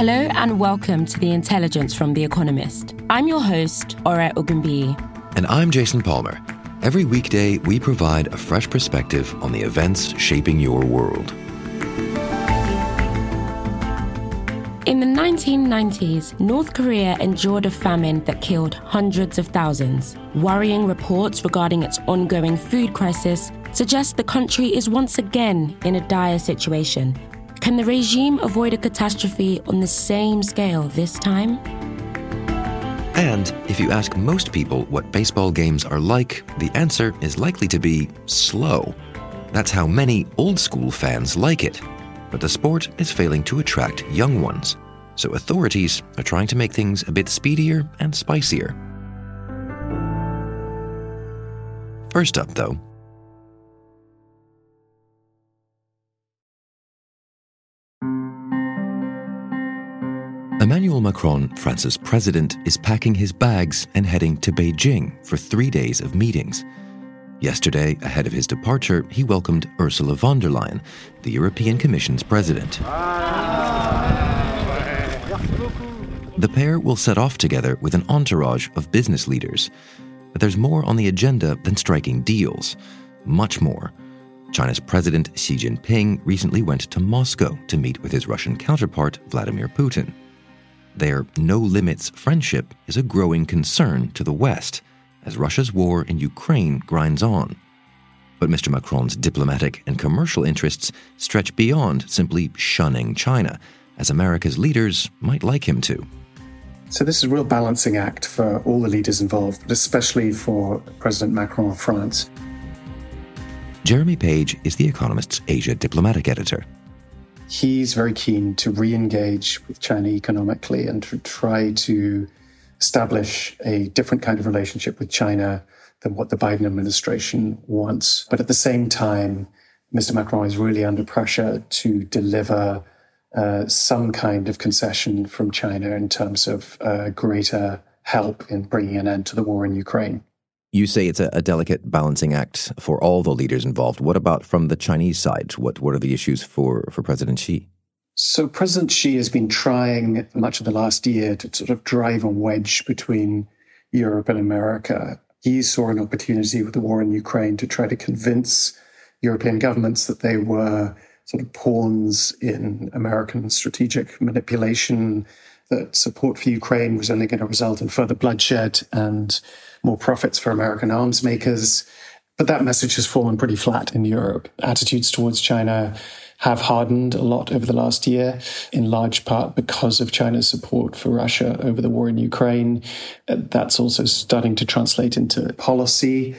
Hello and welcome to The Intelligence from The Economist. I'm your host, Ore Ogunbiyi. And I'm Jason Palmer. Every weekday, we provide a fresh perspective on the events shaping your world. In the 1990s, North Korea endured a famine that killed hundreds of thousands. Worrying reports regarding its ongoing food crisis suggest the country is once again in a dire situation. Can the regime avoid a catastrophe on the same scale this time? And if you ask most people what baseball games are like, the answer is likely to be slow. That's how many old school fans like it. But the sport is failing to attract young ones. So authorities are trying to make things a bit speedier and spicier. First up, though, Emmanuel Macron, France's president, is packing his bags and heading to Beijing for three days of meetings. Yesterday, ahead of his departure, he welcomed Ursula von der Leyen, the European Commission's president. The pair will set off together with an entourage of business leaders. But there's more on the agenda than striking deals. Much more. China's President Xi Jinping recently went to Moscow to meet with his Russian counterpart, Vladimir Putin. Their no limits friendship is a growing concern to the West as Russia's war in Ukraine grinds on. But Mr. Macron's diplomatic and commercial interests stretch beyond simply shunning China, as America's leaders might like him to. So, this is a real balancing act for all the leaders involved, but especially for President Macron of France. Jeremy Page is The Economist's Asia diplomatic editor he's very keen to re engage with China economically and to try to establish a different kind of relationship with China than what the Biden administration wants. But at the same time, Mr. Macron is really under pressure to deliver uh, some kind of concession from China in terms of uh, greater help in bringing an end to the war in Ukraine. You say it's a, a, delicate balancing act for all the leaders involved. What about from the Chinese side? What what are the issues for, for President Xi? So President Xi has been trying much of the last year to sort of drive a wedge between Europe and America. He saw an opportunity with the war in Ukraine to try to convince European governments that they were sort of pawns in American strategic manipulation, that support for Ukraine was only going to result in further bloodshed and more profits for American arms makers. But that message has fallen pretty flat in Europe. Attitudes towards China have hardened a lot over the last year, in large part because of China's support for Russia over the war in Ukraine. Uh, that's also starting to translate into policy.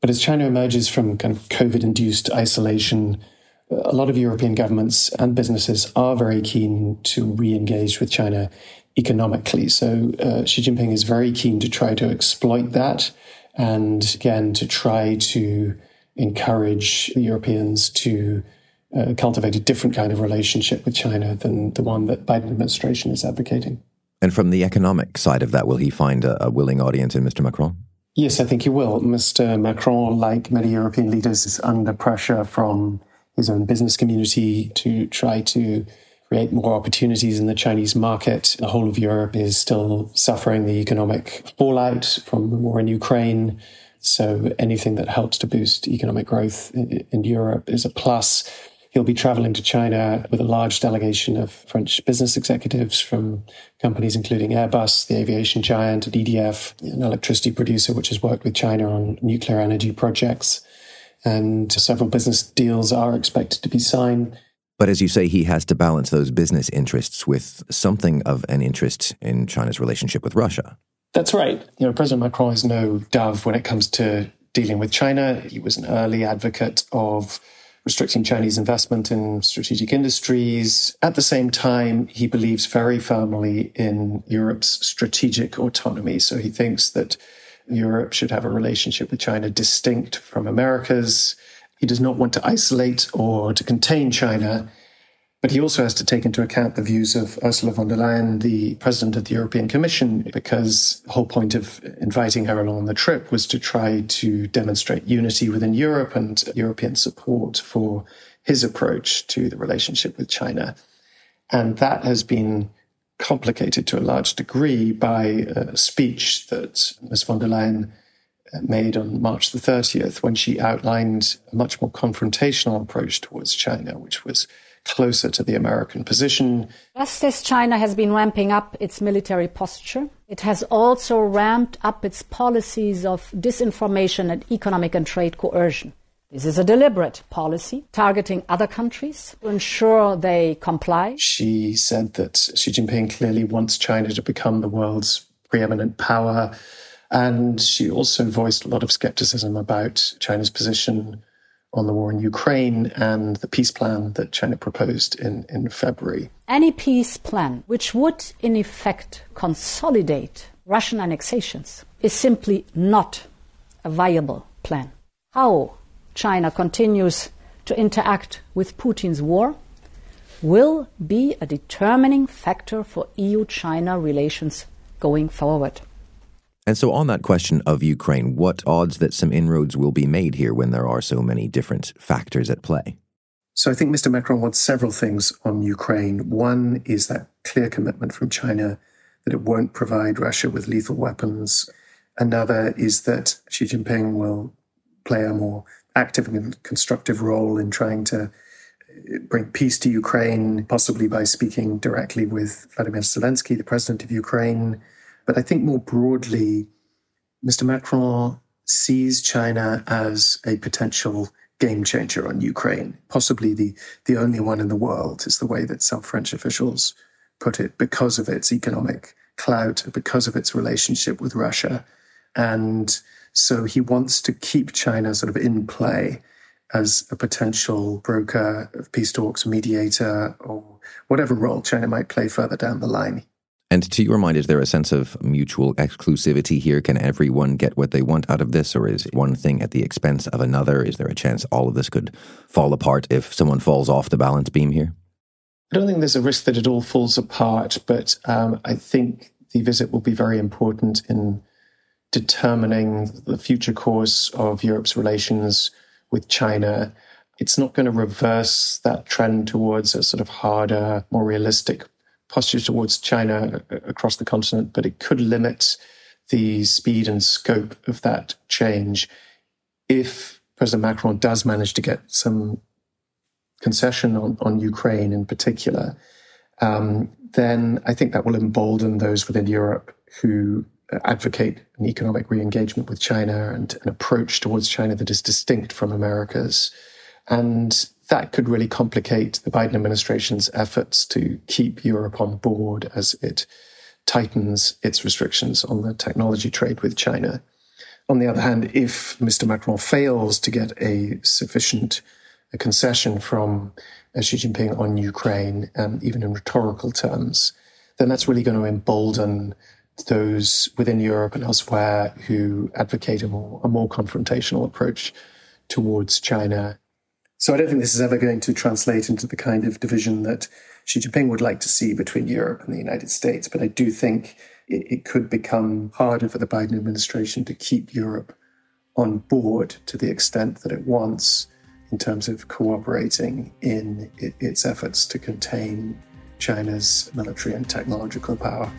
But as China emerges from kind of COVID induced isolation, a lot of European governments and businesses are very keen to re engage with China economically. So uh, Xi Jinping is very keen to try to exploit that and again to try to encourage the Europeans to uh, cultivate a different kind of relationship with China than the one that Biden administration is advocating. And from the economic side of that, will he find a, a willing audience in Mr. Macron? Yes, I think he will. Mr. Macron, like many European leaders, is under pressure from his own business community to try to create more opportunities in the Chinese market. The whole of Europe is still suffering the economic fallout from the war in Ukraine. So anything that helps to boost economic growth in, Europe is a plus. He'll be traveling to China with a large delegation of French business executives from companies including Airbus, the aviation giant, EDF, an electricity producer which has worked with China on nuclear energy projects. And several business deals are expected to be signed. But as you say, he has to balance those business interests with something of an interest in China's relationship with Russia. That's right. You know, President Macron is no dove when it comes to dealing with China. He was an early advocate of restricting Chinese investment in strategic industries. At the same time, he believes very firmly in Europe's strategic autonomy. So he thinks that Europe should have a relationship with China distinct from America's. He does not want to isolate or to contain China. But he also has to take into account the views of Ursula von der Leyen, the president of the European Commission, because the whole point of inviting her along on the trip was to try to demonstrate unity within Europe and European support for his approach to the relationship with China. And that has been complicated to a large degree by a speech that Ms. von der Leyen uh, made on March the 30th when she outlined a much more confrontational approach towards China, which was closer to the American position. Just as China has been ramping up its military posture, it has also ramped up its policies of disinformation and economic and trade coercion. This is a deliberate policy targeting other countries to ensure they comply. She said that Xi Jinping clearly wants China to become the world's preeminent power. And she also voiced a lot of skepticism about China's position on the war in Ukraine and the peace plan that China proposed in, in February. Any peace plan which would, in effect, consolidate Russian annexations is simply not a viable plan. How China continues to interact with Putin's war will be a determining factor for EU China relations going forward. And so, on that question of Ukraine, what odds that some inroads will be made here when there are so many different factors at play? So, I think Mr. Macron wants several things on Ukraine. One is that clear commitment from China that it won't provide Russia with lethal weapons. Another is that Xi Jinping will play a more active and constructive role in trying to bring peace to Ukraine, possibly by speaking directly with Vladimir Zelensky, the president of Ukraine. But I think more broadly, Mr. Macron sees China as a potential game changer on Ukraine, possibly the, the only one in the world, is the way that some French officials put it, because of its economic clout, because of its relationship with Russia. And so he wants to keep China sort of in play as a potential broker of peace talks, mediator, or whatever role China might play further down the line. And to your mind, is there a sense of mutual exclusivity here? Can everyone get what they want out of this, or is one thing at the expense of another? Is there a chance all of this could fall apart if someone falls off the balance beam here? I don't think there's a risk that it all falls apart, but um, I think the visit will be very important in determining the future course of Europe's relations with China. It's not going to reverse that trend towards a sort of harder, more realistic posture towards China across the continent, but it could limit the speed and scope of that change if President Macron does manage to get some concession on, on Ukraine in particular. Um, then I think that will embolden those within Europe who advocate an economic re engagement with China and an approach towards China that is distinct from America's. And that could really complicate the Biden administration's efforts to keep Europe on board as it tightens its restrictions on the technology trade with China. On the other hand, if Mr. Macron fails to get a sufficient a concession from uh, Xi Jinping on Ukraine, um, even in rhetorical terms, then that's really going to embolden those within Europe and elsewhere who advocate a more, a more confrontational approach towards China so I don't think this is ever going to translate into the kind of division that Xi Jinping would like to see between Europe and the United States. But I do think it, it could become harder for the Biden administration to keep Europe on board to the extent that it wants in terms of cooperating in its efforts to contain China's military and technological power.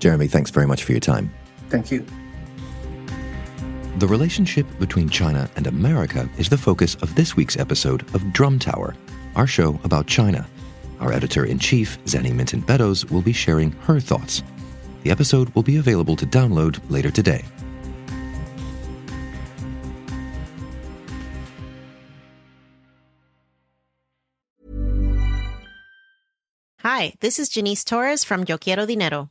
Jeremy, thanks very much for your time. Thank you. The relationship between China and America is the focus of this week's episode of Drum Tower, our show about China. Our editor in chief, Zanny Minton Beddoes, will be sharing her thoughts. The episode will be available to download later today. Hi, this is Janice Torres from Yo Quiero Dinero.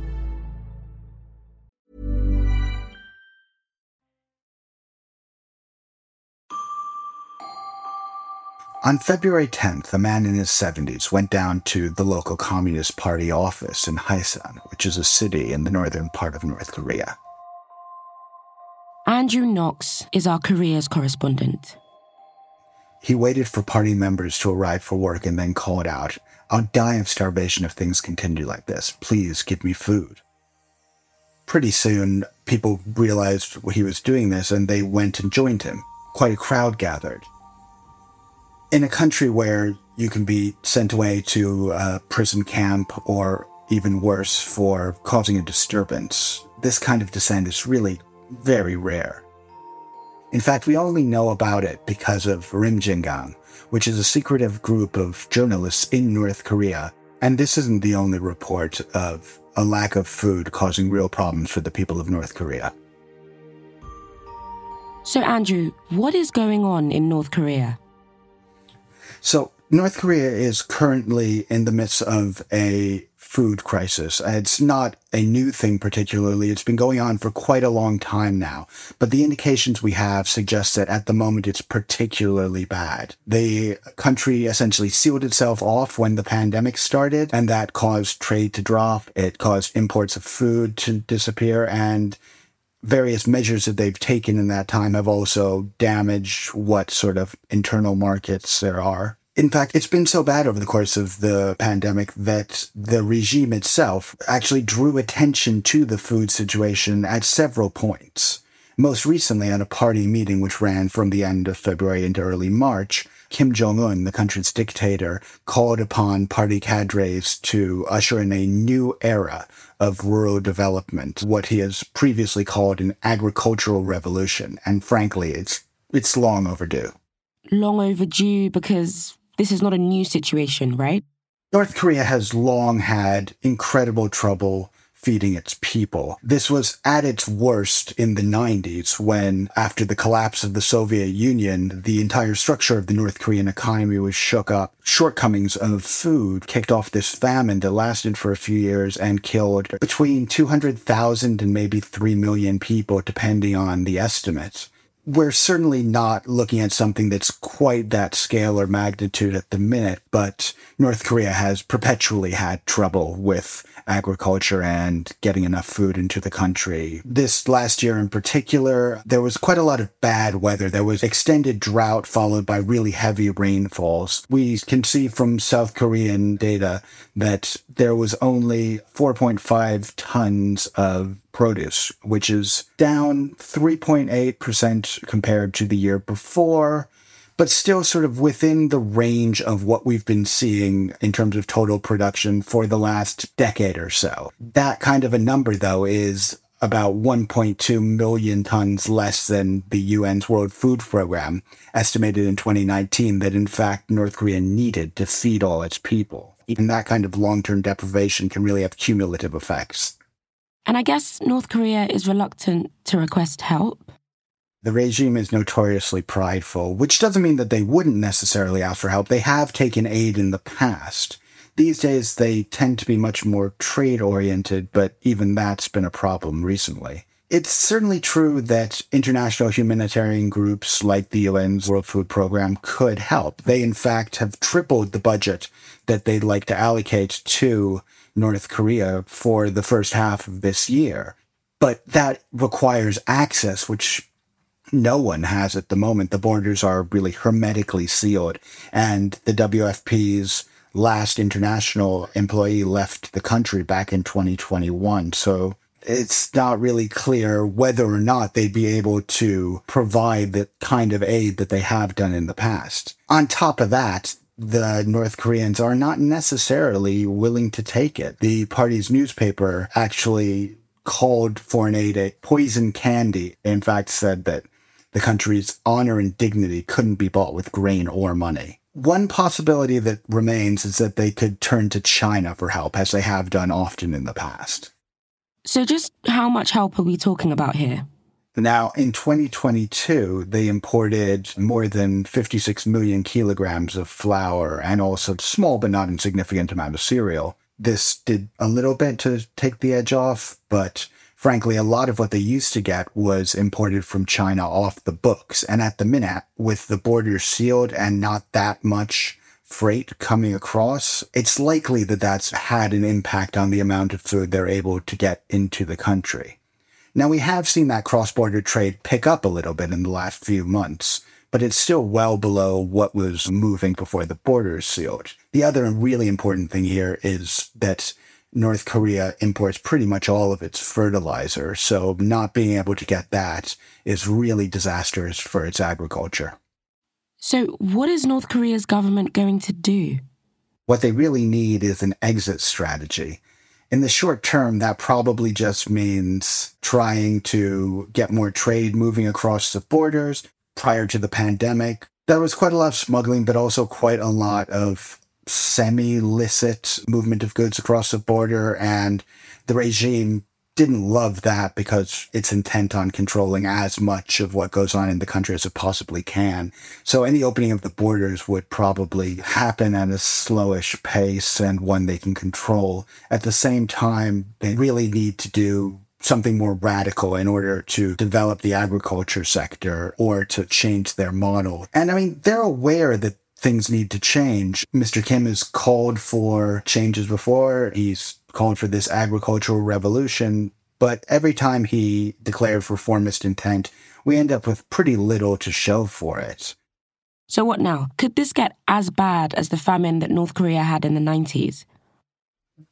On February 10th, a man in his 70s went down to the local Communist Party office in Hyesan, which is a city in the northern part of North Korea. Andrew Knox is our careers correspondent. He waited for party members to arrive for work and then called out, I'll die of starvation if things continue like this. Please give me food. Pretty soon, people realized he was doing this and they went and joined him. Quite a crowd gathered in a country where you can be sent away to a prison camp or even worse for causing a disturbance, this kind of dissent is really very rare. In fact, we only know about it because of Rimjingang, which is a secretive group of journalists in North Korea. And this isn't the only report of a lack of food causing real problems for the people of North Korea. So, Andrew, what is going on in North Korea? So North Korea is currently in the midst of a food crisis. It's not a new thing particularly. It's been going on for quite a long time now. But the indications we have suggest that at the moment it's particularly bad. The country essentially sealed itself off when the pandemic started and that caused trade to drop. It caused imports of food to disappear and various measures that they've taken in that time have also damaged what sort of internal markets there are. In fact, it's been so bad over the course of the pandemic that the regime itself actually drew attention to the food situation at several points. Most recently, at a party meeting which ran from the end of February into early March, Kim Jong un, the country's dictator, called upon party cadres to usher in a new era of rural development, what he has previously called an agricultural revolution. And frankly, it's, it's long overdue. Long overdue because this is not a new situation, right? North Korea has long had incredible trouble feeding its people. This was at its worst in the 90s when, after the collapse of the Soviet Union, the entire structure of the North Korean economy was shook up. Shortcomings of food kicked off this famine that lasted for a few years and killed between 200,000 and maybe 3 million people, depending on the estimates we're certainly not looking at something that's quite that scale or magnitude at the minute, but North Korea has perpetually had trouble with agriculture and getting enough food into the country. This last year in particular, there was quite a lot of bad weather. There was extended drought followed by really heavy rainfalls. We can see from South Korean data that there was only 4.5 tons of produce, which is down 3.8% compared to the year before but still sort of within the range of what we've been seeing in terms of total production for the last decade or so. That kind of a number, though, is about 1.2 million tons less than the UN's World Food Program estimated in 2019 that in fact North Korea needed to feed all its people. Even that kind of long-term deprivation can really have cumulative effects. And I guess North Korea is reluctant to request help. The regime is notoriously prideful, which doesn't mean that they wouldn't necessarily ask for help. They have taken aid in the past. These days, they tend to be much more trade oriented, but even that's been a problem recently. It's certainly true that international humanitarian groups like the UN's World Food Program could help. They, in fact, have tripled the budget that they'd like to allocate to North Korea for the first half of this year. But that requires access, which no one has at the moment. The borders are really hermetically sealed. And the WFP's last international employee left the country back in 2021. So it's not really clear whether or not they'd be able to provide the kind of aid that they have done in the past. On top of that, the North Koreans are not necessarily willing to take it. The party's newspaper actually called foreign aid a poison candy. In fact, said that the country's honor and dignity couldn't be bought with grain or money. One possibility that remains is that they could turn to China for help, as they have done often in the past. So, just how much help are we talking about here? Now, in 2022, they imported more than 56 million kilograms of flour and also small but not insignificant amount of cereal. This did a little bit to take the edge off, but frankly, a lot of what they used to get was imported from China off the books. And at the minute, with the borders sealed and not that much freight coming across, it's likely that that's had an impact on the amount of food they're able to get into the country. Now, we have seen that cross border trade pick up a little bit in the last few months, but it's still well below what was moving before the borders sealed. The other really important thing here is that North Korea imports pretty much all of its fertilizer, so not being able to get that is really disastrous for its agriculture. So, what is North Korea's government going to do? What they really need is an exit strategy. In the short term, that probably just means trying to get more trade moving across the borders. Prior to the pandemic, there was quite a lot of smuggling, but also quite a lot of semi licit movement of goods across the border. And the regime didn't love that because it's intent on controlling as much of what goes on in the country as it possibly can. So any opening of the borders would probably happen at a slowish pace and one they can control. At the same time, they really need to do something more radical in order to develop the agriculture sector or to change their model. And I mean, they're aware that things need to change. Mr. Kim has called for changes before. He's called for this agricultural revolution. But every time he declares reformist intent, we end up with pretty little to show for it. So, what now? Could this get as bad as the famine that North Korea had in the 90s?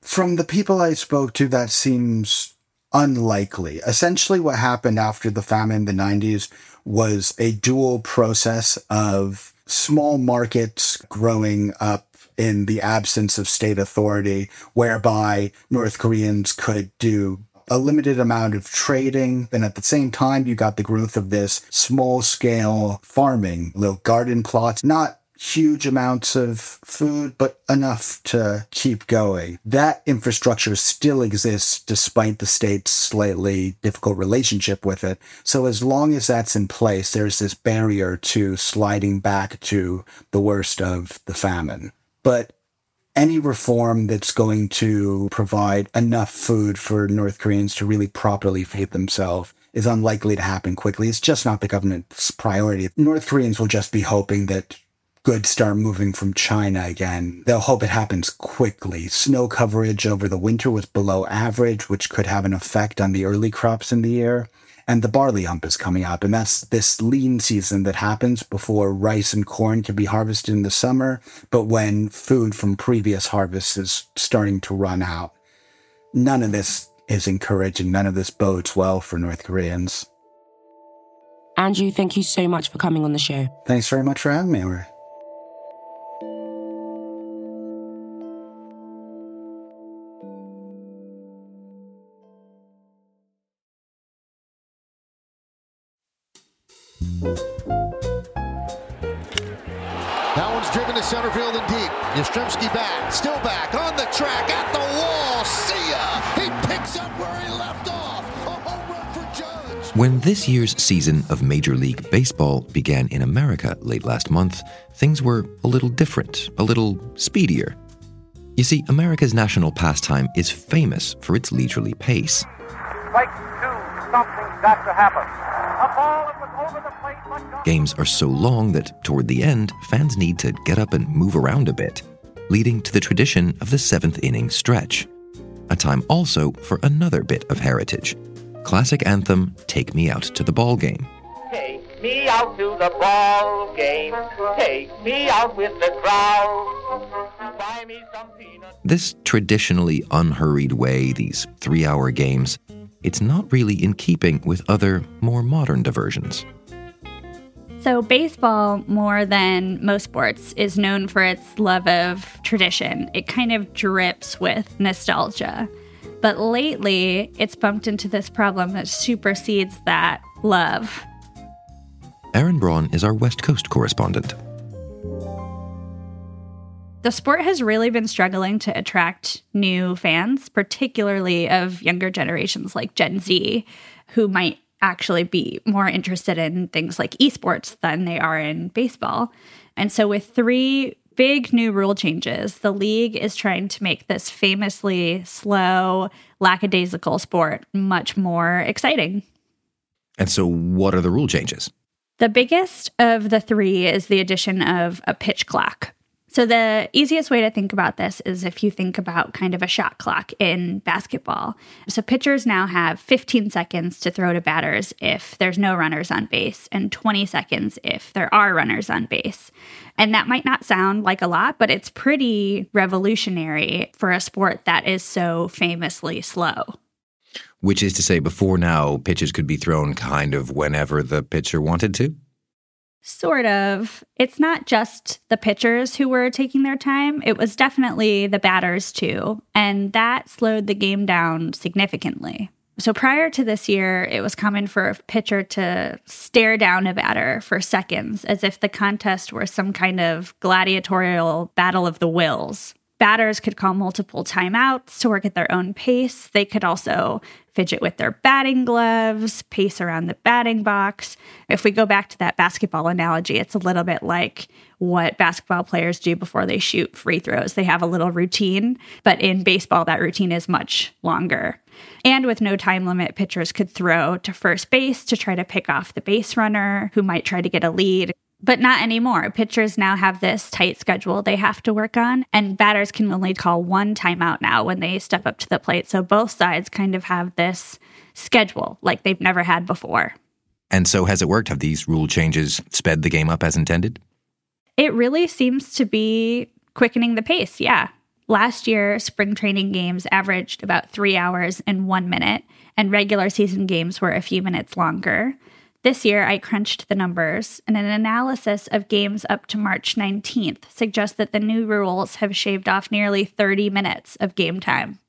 From the people I spoke to, that seems unlikely. Essentially, what happened after the famine in the 90s was a dual process of small markets growing up in the absence of state authority, whereby North Koreans could do a limited amount of trading. Then at the same time, you got the growth of this small scale farming, little garden plots, not huge amounts of food, but enough to keep going. That infrastructure still exists despite the state's slightly difficult relationship with it. So as long as that's in place, there's this barrier to sliding back to the worst of the famine. But any reform that's going to provide enough food for North Koreans to really properly feed themselves is unlikely to happen quickly. It's just not the government's priority. North Koreans will just be hoping that goods start moving from China again. They'll hope it happens quickly. Snow coverage over the winter was below average, which could have an effect on the early crops in the year. And the barley hump is coming up, and that's this lean season that happens before rice and corn can be harvested in the summer, but when food from previous harvests is starting to run out. None of this is encouraging, none of this bodes well for North Koreans. Andrew, thank you so much for coming on the show. Thanks very much for having me, That one's driven to center field and deep. Yastrzemski back, still back, on the track, at the wall. See ya! He picks up where he left off. A home run for Judge. When this year's season of Major League Baseball began in America late last month, things were a little different, a little speedier. You see, America's national pastime is famous for its leisurely pace. Strike two, something's got to happen. A ball that was over the plate, but gone. Games are so long that toward the end, fans need to get up and move around a bit, leading to the tradition of the seventh inning stretch. A time also for another bit of heritage. Classic anthem Take Me Out to the Ball Game. Take me out to the ball game. Take me out with the crowd. Buy me some peanuts. This traditionally unhurried way, these three hour games, it's not really in keeping with other, more modern diversions. So, baseball, more than most sports, is known for its love of tradition. It kind of drips with nostalgia. But lately, it's bumped into this problem that supersedes that love. Erin Braun is our West Coast correspondent. The sport has really been struggling to attract new fans, particularly of younger generations like Gen Z, who might actually be more interested in things like esports than they are in baseball. And so, with three big new rule changes, the league is trying to make this famously slow, lackadaisical sport much more exciting. And so, what are the rule changes? The biggest of the three is the addition of a pitch clock. So, the easiest way to think about this is if you think about kind of a shot clock in basketball. So, pitchers now have 15 seconds to throw to batters if there's no runners on base, and 20 seconds if there are runners on base. And that might not sound like a lot, but it's pretty revolutionary for a sport that is so famously slow. Which is to say, before now, pitches could be thrown kind of whenever the pitcher wanted to? Sort of. It's not just the pitchers who were taking their time, it was definitely the batters too. And that slowed the game down significantly. So prior to this year, it was common for a pitcher to stare down a batter for seconds as if the contest were some kind of gladiatorial battle of the wills. Batters could call multiple timeouts to work at their own pace. They could also fidget with their batting gloves, pace around the batting box. If we go back to that basketball analogy, it's a little bit like what basketball players do before they shoot free throws. They have a little routine, but in baseball, that routine is much longer. And with no time limit, pitchers could throw to first base to try to pick off the base runner who might try to get a lead. But not anymore. Pitchers now have this tight schedule they have to work on, and batters can only call one timeout now when they step up to the plate. So both sides kind of have this schedule like they've never had before. And so, has it worked? Have these rule changes sped the game up as intended? It really seems to be quickening the pace, yeah. Last year, spring training games averaged about three hours and one minute, and regular season games were a few minutes longer. This year, I crunched the numbers, and an analysis of games up to March 19th suggests that the new rules have shaved off nearly 30 minutes of game time.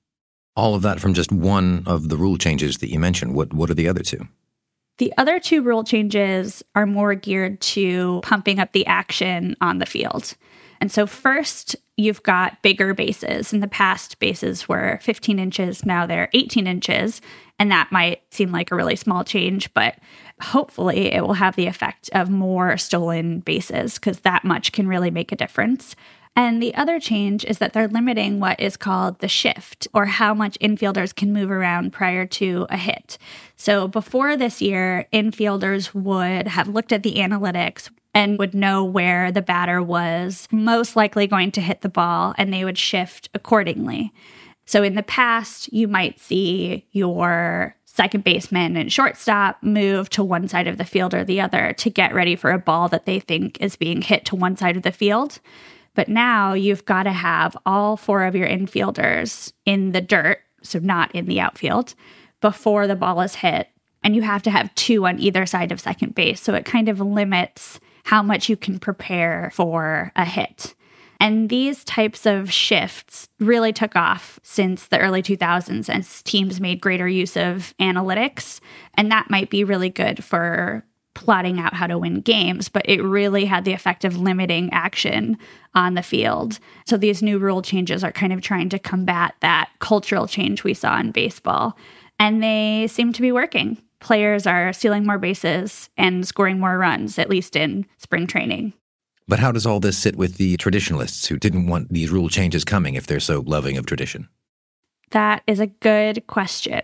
All of that from just one of the rule changes that you mentioned. What, what are the other two? The other two rule changes are more geared to pumping up the action on the field. And so, first, you've got bigger bases. In the past, bases were 15 inches, now they're 18 inches. And that might seem like a really small change, but hopefully it will have the effect of more stolen bases because that much can really make a difference. And the other change is that they're limiting what is called the shift, or how much infielders can move around prior to a hit. So before this year, infielders would have looked at the analytics and would know where the batter was most likely going to hit the ball, and they would shift accordingly. So in the past, you might see your second baseman and shortstop move to one side of the field or the other to get ready for a ball that they think is being hit to one side of the field. But now you've got to have all four of your infielders in the dirt, so not in the outfield, before the ball is hit. And you have to have two on either side of second base. So it kind of limits how much you can prepare for a hit. And these types of shifts really took off since the early 2000s as teams made greater use of analytics. And that might be really good for plotting out how to win games, but it really had the effect of limiting action on the field. So these new rule changes are kind of trying to combat that cultural change we saw in baseball. And they seem to be working. Players are stealing more bases and scoring more runs, at least in spring training. But how does all this sit with the traditionalists who didn't want these rule changes coming if they're so loving of tradition? That is a good question.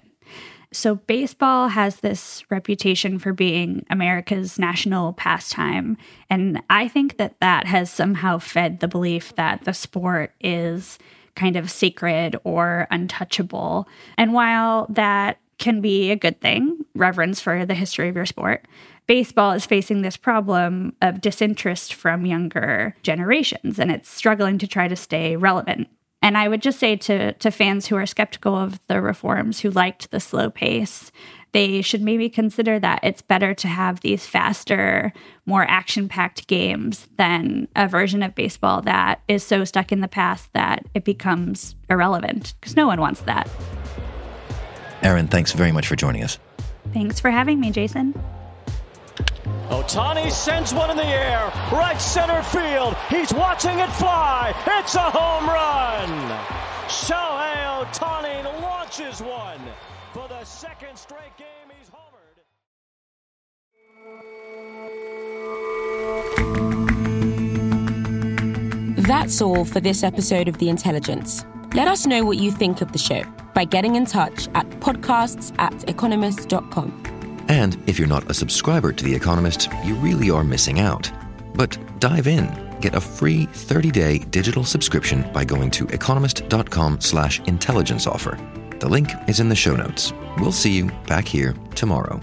So, baseball has this reputation for being America's national pastime. And I think that that has somehow fed the belief that the sport is kind of sacred or untouchable. And while that can be a good thing, reverence for the history of your sport, baseball is facing this problem of disinterest from younger generations and it's struggling to try to stay relevant. And I would just say to, to fans who are skeptical of the reforms, who liked the slow pace, they should maybe consider that it's better to have these faster, more action packed games than a version of baseball that is so stuck in the past that it becomes irrelevant, because no one wants that. Erin, thanks very much for joining us. Thanks for having me, Jason. Otani sends one in the air, right center field. He's watching it fly. It's a home run. Shohei Otani launches one. For the second straight game, he's homered. That's all for this episode of The Intelligence. Let us know what you think of the show by getting in touch at podcasts at economist.com. And if you're not a subscriber to The Economist, you really are missing out. But dive in. Get a free 30-day digital subscription by going to economist.com slash intelligence offer. The link is in the show notes. We'll see you back here tomorrow.